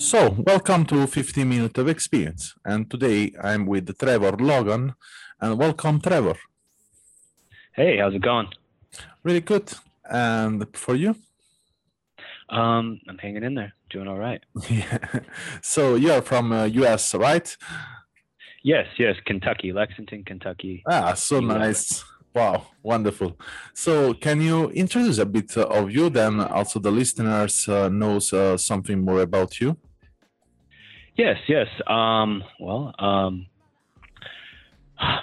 So, welcome to 15 Minutes of Experience. And today I'm with Trevor Logan. And welcome, Trevor. Hey, how's it going? Really good. And for you? Um, I'm hanging in there, doing all right. Yeah. So, you're from uh, US, right? Yes, yes, Kentucky, Lexington, Kentucky. Ah, so nice. Wow, wonderful. So, can you introduce a bit of you? Then also the listeners uh, knows uh, something more about you. Yes, yes. Um, well, um,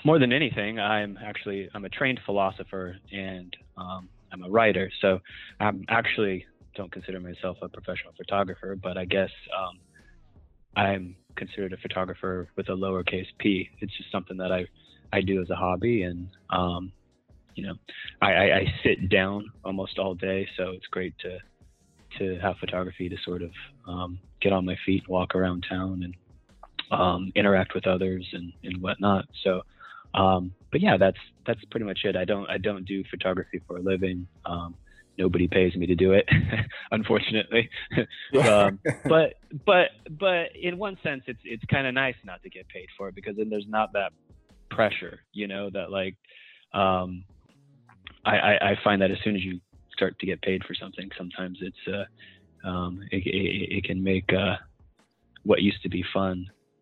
more than anything, I'm actually I'm a trained philosopher and um, I'm a writer. So I'm actually don't consider myself a professional photographer, but I guess um, I'm considered a photographer with a lowercase p. It's just something that I I do as a hobby, and um, you know, I, I, I sit down almost all day, so it's great to to have photography to sort of um, get on my feet, and walk around town, and um, interact with others and, and whatnot. So, um, but yeah, that's that's pretty much it. I don't I don't do photography for a living. Um, nobody pays me to do it, unfortunately. um, but but but in one sense, it's it's kind of nice not to get paid for it because then there's not that pressure, you know, that like um, I, I I find that as soon as you start to get paid for something, sometimes it's uh, um, it, it, it can make uh, what used to be fun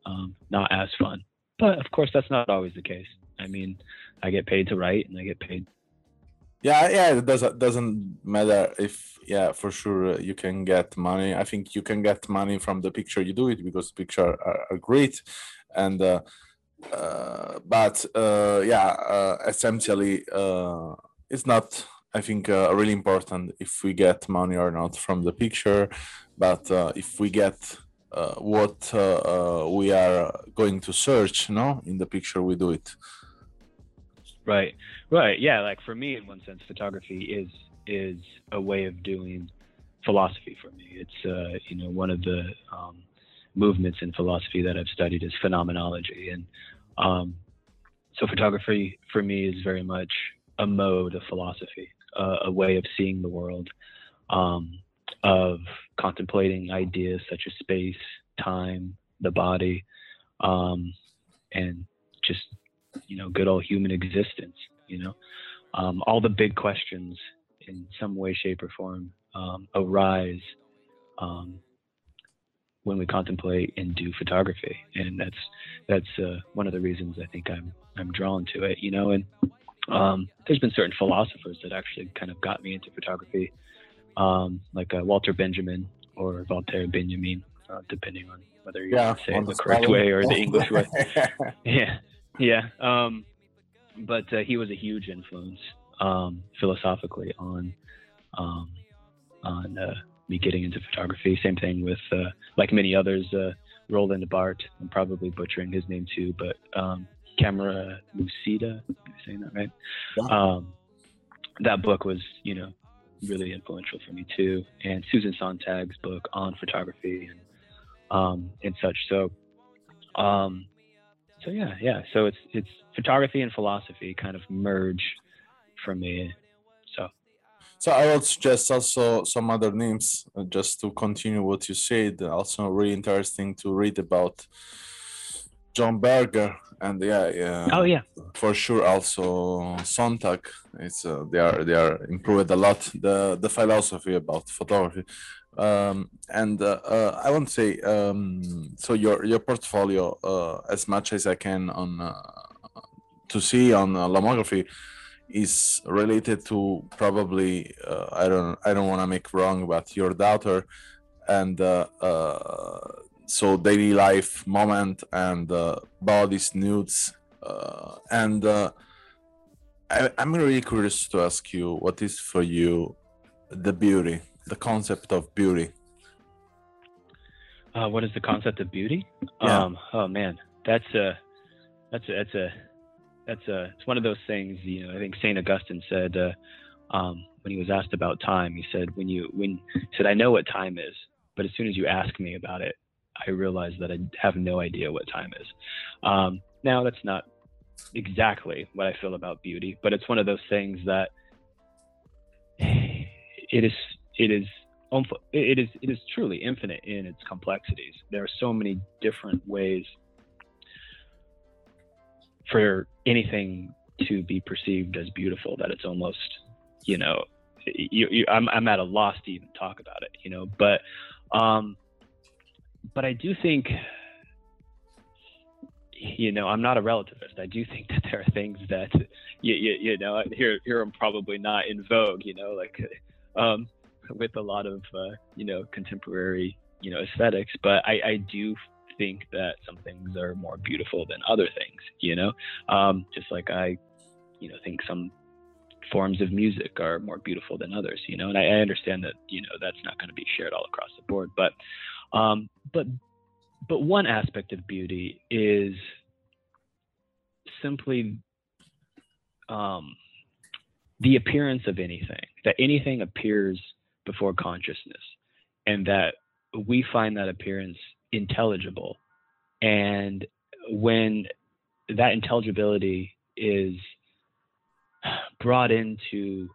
um, not as fun. But of course, that's not always the case. I mean, I get paid to write, and I get paid. Yeah, yeah, it doesn't doesn't matter if yeah, for sure uh, you can get money. I think you can get money from the picture you do it because picture are, are great, and uh, uh, but uh, yeah, uh, essentially uh, it's not. I think uh, really important if we get money or not from the picture, but uh, if we get uh, what uh, uh, we are going to search, no, in the picture we do it. Right, right, yeah. Like for me, in one sense, photography is is a way of doing philosophy for me. It's uh, you know one of the um, movements in philosophy that I've studied is phenomenology, and um, so photography for me is very much a mode of philosophy, uh, a way of seeing the world, um, of contemplating ideas such as space, time, the body, um, and just you know good old human existence. You know, um, all the big questions in some way, shape, or form um, arise um, when we contemplate and do photography, and that's that's uh, one of the reasons I think I'm I'm drawn to it. You know, and um, there's been certain philosophers that actually kind of got me into photography, um, like uh, Walter Benjamin or Voltaire Benjamin, uh, depending on whether you Yeah, say it the correct way or the English way. Yeah, yeah. Um, but uh, he was a huge influence um, philosophically on um, on uh, me getting into photography. Same thing with uh, like many others, uh, Roland Barthes. I'm probably butchering his name too, but um, Camera Lucida. Am I saying that right? Yeah. Um, that book was, you know, really influential for me too. And Susan Sontag's book on photography and um, and such. So, um, so yeah, yeah. So it's it's photography and philosophy kind of merge for me. So So I would suggest also some other names uh, just to continue what you said. Also, really interesting to read about John Berger and yeah, yeah. oh yeah, for sure. Also Sontag. It's uh, they are they are improved a lot the the philosophy about photography. Um, and uh, uh, I want to say um, so your your portfolio uh, as much as I can on uh, to see on uh, lomography is related to probably uh, I don't I don't want to make wrong, but your daughter and uh, uh, so daily life moment and uh, bodies nudes uh, and uh, I, I'm really curious to ask you what is for you the beauty, the concept of beauty. Uh, what is the concept of beauty? Yeah. Um, oh man, that's a, that's a, that's a, that's a, it's one of those things. You know, I think Saint Augustine said uh, um, when he was asked about time, he said, "When you, when he said, I know what time is, but as soon as you ask me about it, I realize that I have no idea what time is." Um, now, that's not exactly what I feel about beauty, but it's one of those things that it is it is it is it is truly infinite in its complexities. There are so many different ways for anything to be perceived as beautiful that it's almost, you know, you, you, I'm I'm at a loss to even talk about it, you know. But um, but I do think, you know, I'm not a relativist. I do think that there are things that, you, you, you know, here here I'm probably not in vogue, you know, like um, with a lot of uh, you know contemporary you know aesthetics but I, I do think that some things are more beautiful than other things you know um, just like i you know think some forms of music are more beautiful than others you know and i, I understand that you know that's not going to be shared all across the board but um, but but one aspect of beauty is simply um, the appearance of anything that anything appears before consciousness and that we find that appearance intelligible. And when that intelligibility is brought into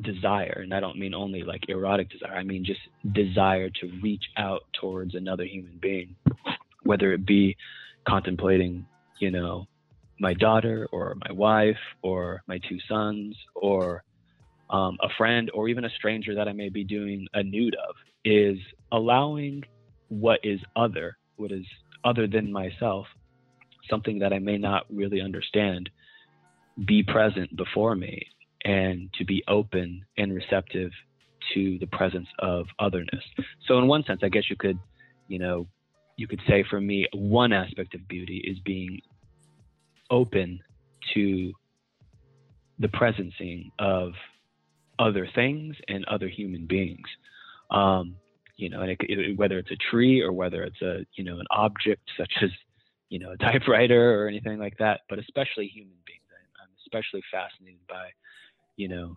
desire and i don't mean only like erotic desire i mean just desire to reach out towards another human being whether it be contemplating you know my daughter or my wife or my two sons or um, a friend or even a stranger that I may be doing a nude of is allowing what is other, what is other than myself, something that I may not really understand, be present before me and to be open and receptive to the presence of otherness. So, in one sense, I guess you could, you know, you could say for me, one aspect of beauty is being open to the presencing of other things and other human beings. Um, you know, and it, it, whether it's a tree or whether it's a you know an object such as you know a typewriter or anything like that, but especially human beings. I'm especially fascinated by you know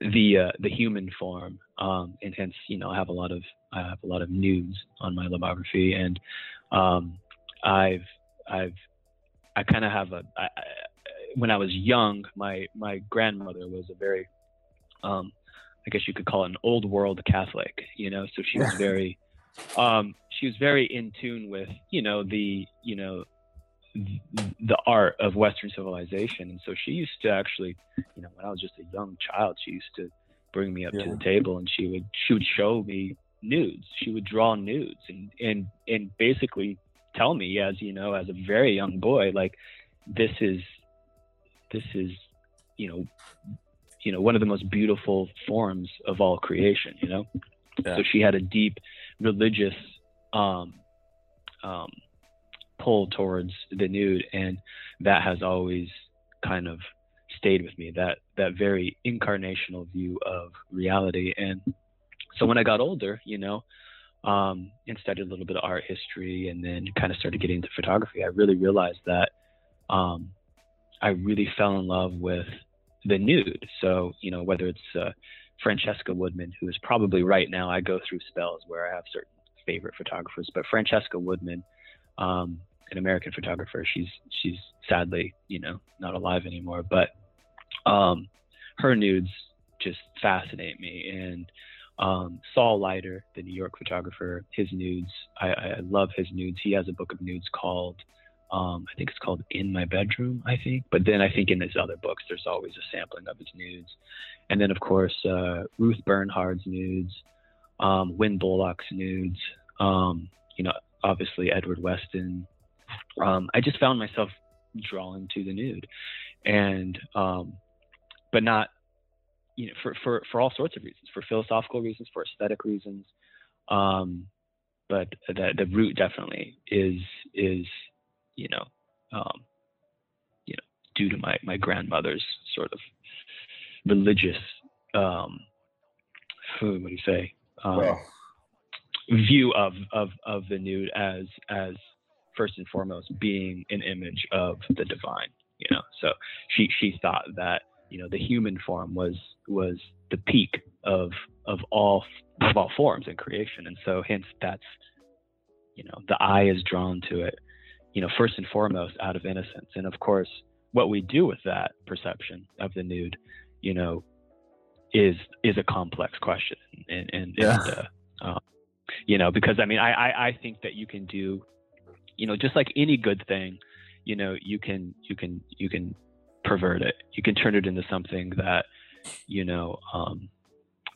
the uh, the human form, um, and hence you know I have a lot of I have a lot of nudes on my Lomography, and um, I've I've I kind of have a I, I, when I was young, my my grandmother was a very um, I guess you could call it an old world Catholic, you know. So she was very, um, she was very in tune with, you know, the, you know, the art of Western civilization, and so she used to actually, you know, when I was just a young child, she used to bring me up yeah. to the table, and she would she would show me nudes. She would draw nudes, and and and basically tell me, as you know, as a very young boy, like this is this is you know you know one of the most beautiful forms of all creation you know yeah. so she had a deep religious um, um, pull towards the nude and that has always kind of stayed with me that that very incarnational view of reality and so when i got older you know um, and studied a little bit of art history and then kind of started getting into photography i really realized that um, i really fell in love with the nude. So, you know, whether it's uh, Francesca Woodman, who is probably right now, I go through spells where I have certain favorite photographers, but Francesca Woodman, um, an American photographer, she's she's sadly, you know, not alive anymore, but um, her nudes just fascinate me. And um, Saul Leiter, the New York photographer, his nudes, I, I love his nudes. He has a book of nudes called um, I think it's called In My Bedroom, I think. But then I think in his other books, there's always a sampling of his nudes. And then, of course, uh, Ruth Bernhard's nudes, um, Wynn Bullock's nudes, um, you know, obviously Edward Weston. Um, I just found myself drawn to the nude. And, um, but not, you know, for, for, for all sorts of reasons, for philosophical reasons, for aesthetic reasons. Um, but the, the root definitely is, is, you know, um, you know, due to my my grandmother's sort of religious, um, what do you say? Um, view of of of the nude as as first and foremost being an image of the divine you know? So she she thought that you know the human form was was the peak of of all of all forms in creation. And so hence that's you know the eye is drawn to it you know first and foremost out of innocence. And of course what we do with that perception of the nude you know is is a complex question. And and, Yeah. and uh, uh, you know because i mean I, I i think that you can do you know just like any good thing you know you can you can you can pervert it. You can turn it into something that you know um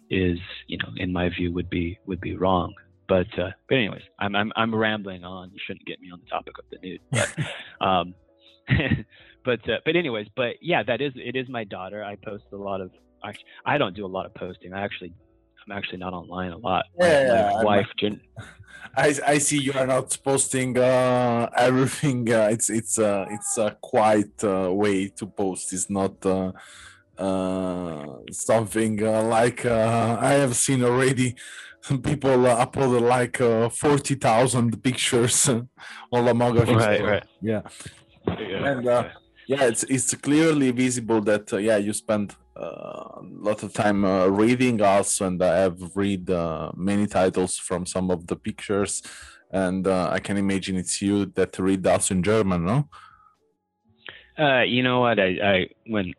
is you know in my view would be would be wrong. But uh but anyways i'm i'm, I'm rambling on. You shouldn't get me on the topic of the nude but um but uh, but anyways but yeah that is it is my daughter. I post a lot of I, I don't do a lot of posting. I actually i'm actually not online a lot Yeah, my yeah, I'm- wife Jen, I I see you are not posting uh, everything. Uh, it's it's uh, it's a quiet uh, way to post. It's not uh, uh, something uh, like uh, I have seen already. People uh, upload like uh, forty thousand pictures uh, on Lomography. Right, right. Yeah, Yeah, And, uh, yeah. It's it's clearly visible that uh, yeah you spend uh, a lot of time uh, reading also, and I have read uh, many titles from some of the pictures, and uh, I can imagine it's you that read also in German, no? Uh, you know what? I, I when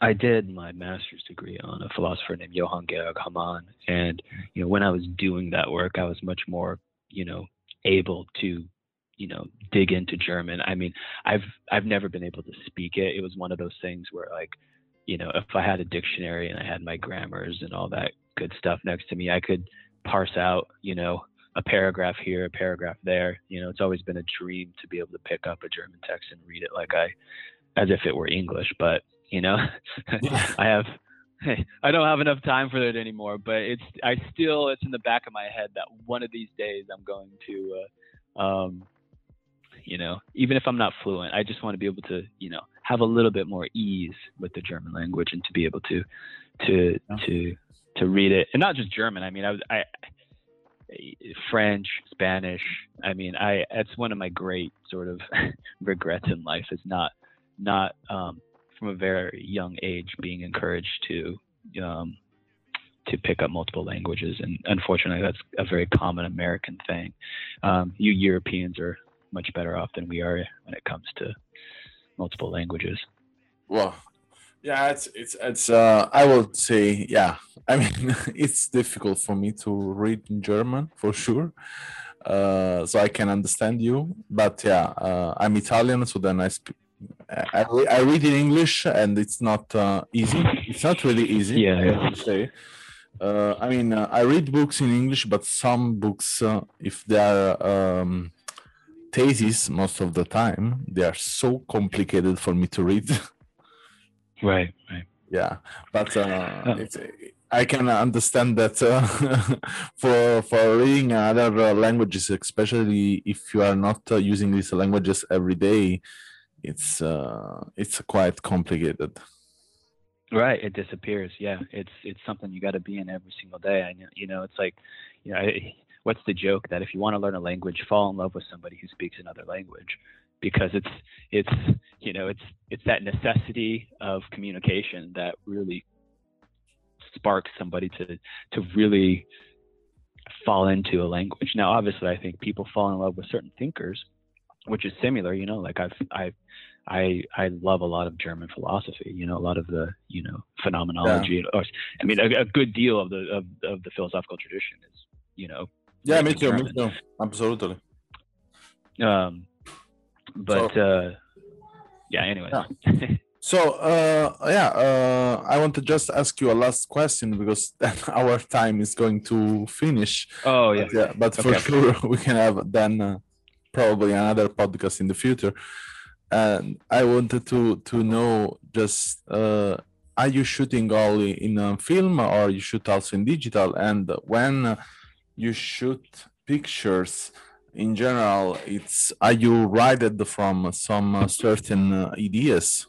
I did my master's degree on a philosopher named Johann Georg Hamann, and you know when I was doing that work, I was much more you know able to you know dig into German. I mean, I've I've never been able to speak it. It was one of those things where like you know if I had a dictionary and I had my grammars and all that good stuff next to me, I could parse out you know a paragraph here, a paragraph there. You know, it's always been a dream to be able to pick up a German text and read it like I, as if it were English. But you know, I have, I don't have enough time for it anymore. But it's, I still, it's in the back of my head that one of these days I'm going to, uh, um, you know, even if I'm not fluent, I just want to be able to, you know, have a little bit more ease with the German language and to be able to, to, to, to read it, and not just German. I mean, I was, I, French, Spanish. I mean, I that's one of my great sort of regrets in life is not not um, from a very young age being encouraged to um, to pick up multiple languages, and unfortunately, that's a very common American thing. Um, you Europeans are much better off than we are when it comes to multiple languages. Well, yeah, it's it's it's. Uh, I would say, yeah. I mean, it's difficult for me to read in German for sure. Uh, so I can understand you, but yeah, uh, I'm Italian, so then I speak. I, re- I read in English, and it's not uh, easy. It's not really easy. Yeah, I yeah. have to say. Uh, I mean, uh, I read books in English, but some books, uh, if they are um, theses, most of the time, they are so complicated for me to read. Right, right. yeah but uh, Oh. it's, i can understand that uh, for for reading other uh, languages especially if you are not uh, using these languages every day it's uh, it's quite complicated Right, it disappears. Yeah, it's it's something you got to be in every single day. And you know, it's like, you know, I- what's the joke that if you want to learn a language, fall in love with somebody who speaks another language, because it's it's you know it's it's that necessity of communication that really sparks somebody to to really fall into a language. Now, obviously, I think people fall in love with certain thinkers, which is similar. You know, like I've I I I love a lot of German philosophy. You know, a lot of the you know phenomenology. Or, I mean, a, a good deal of the of, of the philosophical tradition is you know. Yeah me too me too absolutely Um, but uh, yeah. Anyways. so uh yeah uh i want to just ask you a last question because our time is going to finish oh yeah. But yeah, but for Okay. sure we can have then uh, probably another podcast in the future. And I wanted to to know just uh, are you shooting only in a film or you shoot also in digital? And when you shoot pictures in general, it's are you guided from some uh, certain uh, ideas?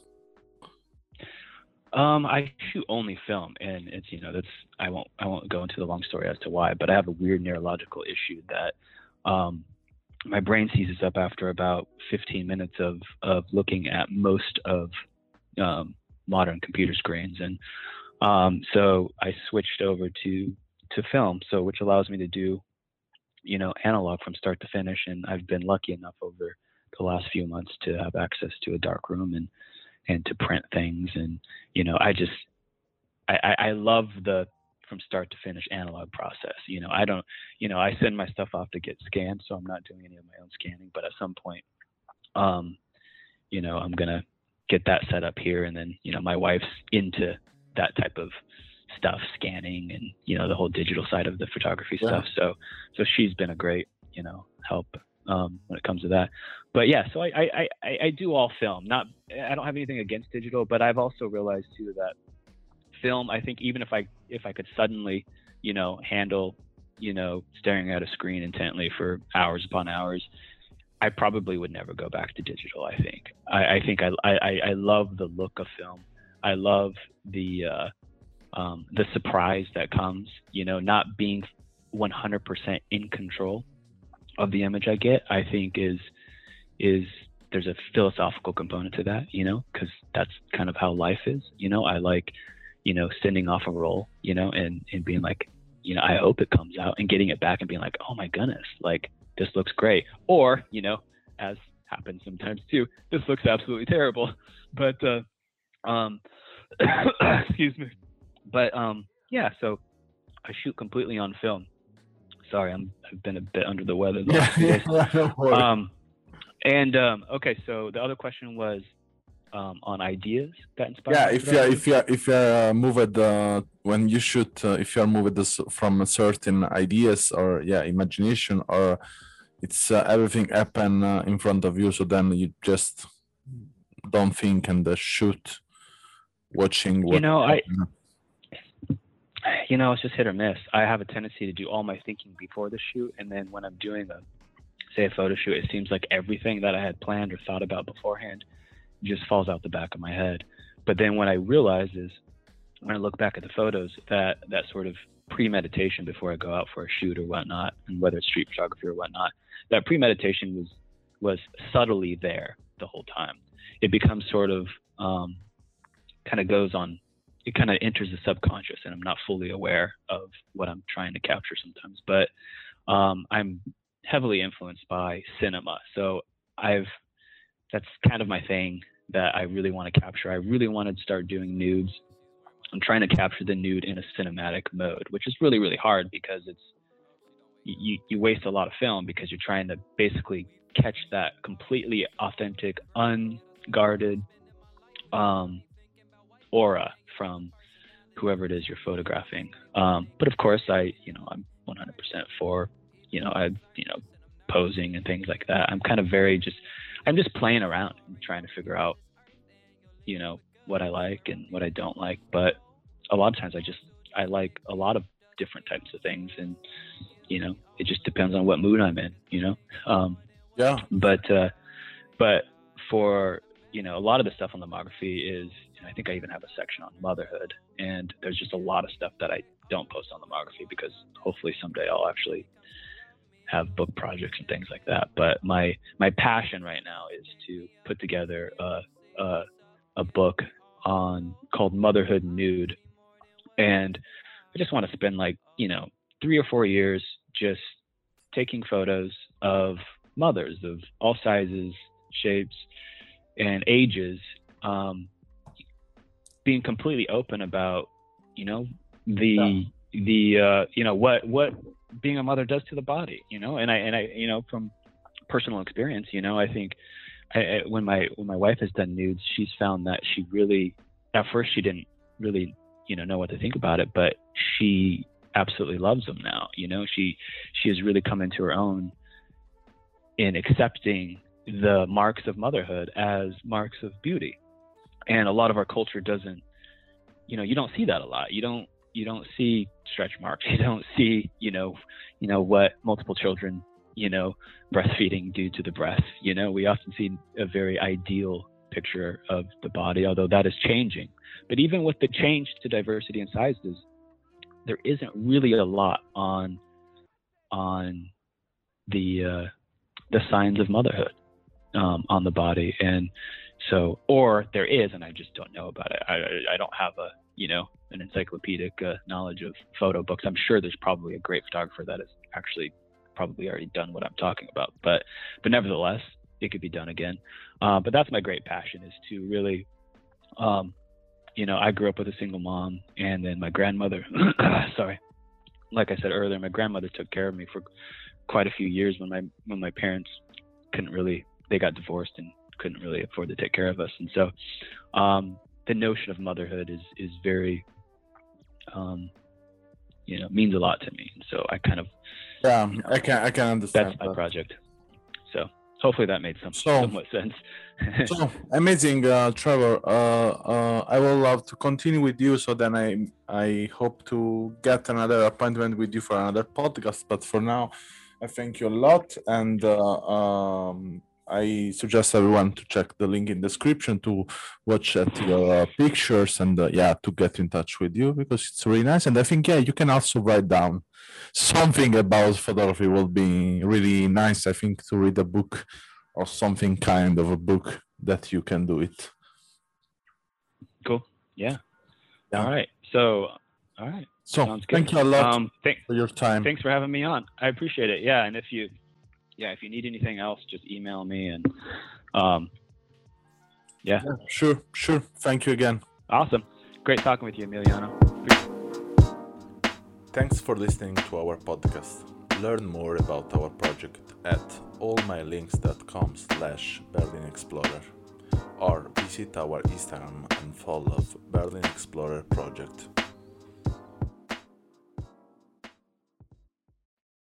Um, I shoot only film, and it's you know that's I won't I won't go into the long story as to why, but I have a weird neurological issue that um, my brain seizes up after about 15 minutes of of looking at most of um, modern computer screens, and um, so I switched over to to film, so which allows me to do you know analog from start to finish, and I've been lucky enough over the last few months to have access to a dark room and and to print things and you know i just i i love the from start to finish analog process you know i don't you know i send my stuff off to get scanned so i'm not doing any of my own scanning but at some point um you know i'm gonna get that set up here and then you know my wife's into that type of stuff scanning and you know the whole digital side of the photography yeah. stuff so so she's been a great you know help um, when it comes to that. But yeah, so I, I, I, I do all film. Not I don't have anything against digital, but I've also realized too that film. I think even if I if I could suddenly, you know, handle, you know, staring at a screen intently for hours upon hours, I probably would never go back to digital. I think I, I think I, I I love the look of film. I love the uh, um, the surprise that comes. You know, not being 100% in control of the image I get, I think is is there's a philosophical component to that, you know, because that's kind of how life is. You know, I like, you know, sending off a roll, you know, and and being like, you know, I hope it comes out and getting it back and being like, oh my goodness, like this looks great, or you know, as happens sometimes too, this looks absolutely terrible, but uh, um, excuse me, but um, yeah, so I shoot completely on film sorry, I'm I've been a bit under the weather. The yeah, um, and um, okay, so the other question was um, on ideas that inspire. Yeah, if you if you if you uh, move it uh, when you shoot, uh, if you are moving this from certain ideas or yeah imagination or it's uh, everything happen uh, in front of you, so then you just don't think and shoot watching. What, you know, I you know, it's just hit or miss. I have a tendency to do all my thinking before the shoot, and then when I'm doing a, say, a photo shoot, it seems like everything that I had planned or thought about beforehand just falls out the back of my head. But then what I realize is, when I look back at the photos, that that sort of premeditation before I go out for a shoot or whatnot, and whether it's street photography or whatnot, that premeditation was was subtly there the whole time. It becomes sort of um, kind of goes on it kind of enters the subconscious and I'm not fully aware of what I'm trying to capture sometimes. But um, I'm heavily influenced by cinema. So I've that's kind of my thing that I really want to capture. I really want to start doing nudes. I'm trying to capture the nude in a cinematic mode, which is really, really hard because it's you, you waste a lot of film because you're trying to basically catch that completely authentic, unguarded um, aura from whoever it is you're photographing. Um, but of course, I, you know, I'm 100% for, you know, I, you know, posing and things like that. I'm kind of very just, I'm just playing around and trying to figure out, you know, what I like and what I don't like. But a lot of times I just, I like a lot of different types of things. And, you know, it just depends on what mood I'm in, you know? Um, yeah. But, uh, but for, you know, a lot of the stuff on Lomography is, I think I even have a section on motherhood. And there's just a lot of stuff that I don't post on Lomography because hopefully someday I'll actually have book projects and things like that. But my my passion right now is to put together a a, a book on called Motherhood Nude, and I just want to spend like you know three or four years just taking photos of mothers of all sizes, shapes, and ages, um, being completely open about you know the yeah. the uh, you know what what being a mother does to the body you know? And I and I you know from personal experience you know I think I, I, when my when my wife has done nudes she's found that she really at first she didn't really you know know what to think about it but she absolutely loves them now you know? She she has really come into her own in accepting the marks of motherhood as marks of beauty and a lot of our culture doesn't you know you don't see that a lot. You don't you don't see stretch marks. You don't see you know you know what multiple children you know breastfeeding do to the breast. You know we often see a very ideal picture of the body, although that is changing. But even with the change to diversity and sizes, there isn't really a lot on on the uh, the signs of motherhood um, on the body, and so or there is, and I just don't know about it. I I don't have a you know an encyclopedic uh, knowledge of photo books. I'm sure there's probably a great photographer that has actually probably already done what I'm talking about, but but nevertheless, it could be done again. Uh, but that's my great passion is to really, um, you know, I grew up with a single mom, and then my grandmother. sorry, like I said earlier, my grandmother took care of me for quite a few years when my when my parents couldn't really they got divorced and couldn't really afford to take care of us, and so um, the notion of motherhood is is very um, you know means a lot to me. And so i kind of yeah i can i can understand that's my that. project. So hopefully that made some So- somewhat sense. so amazing uh, trevor. Uh, uh, i will love to continue with you. So then i i hope to get another appointment with you for another podcast. But for now i thank you a lot. And uh, um, i suggest everyone to check the link in description to watch at your uh, pictures and uh, yeah to get in touch with you because it's really nice and i think yeah you can also write down something about photography will be really nice i think to read a book or something kind of a book that you can do it. cool yeah. Yeah. all right so all right So sounds good thank you a lot um thank, for your time. thanks for having me on i appreciate it yeah and if you yeah if you need anything else just email me and um Yeah, sure, sure. Thank you again. awesome great talking with you emiliano Thanks for listening to our podcast. Learn more about our project at allmylinks.com slash Berlin Explorer or visit our Instagram and follow Berlin Explorer Project.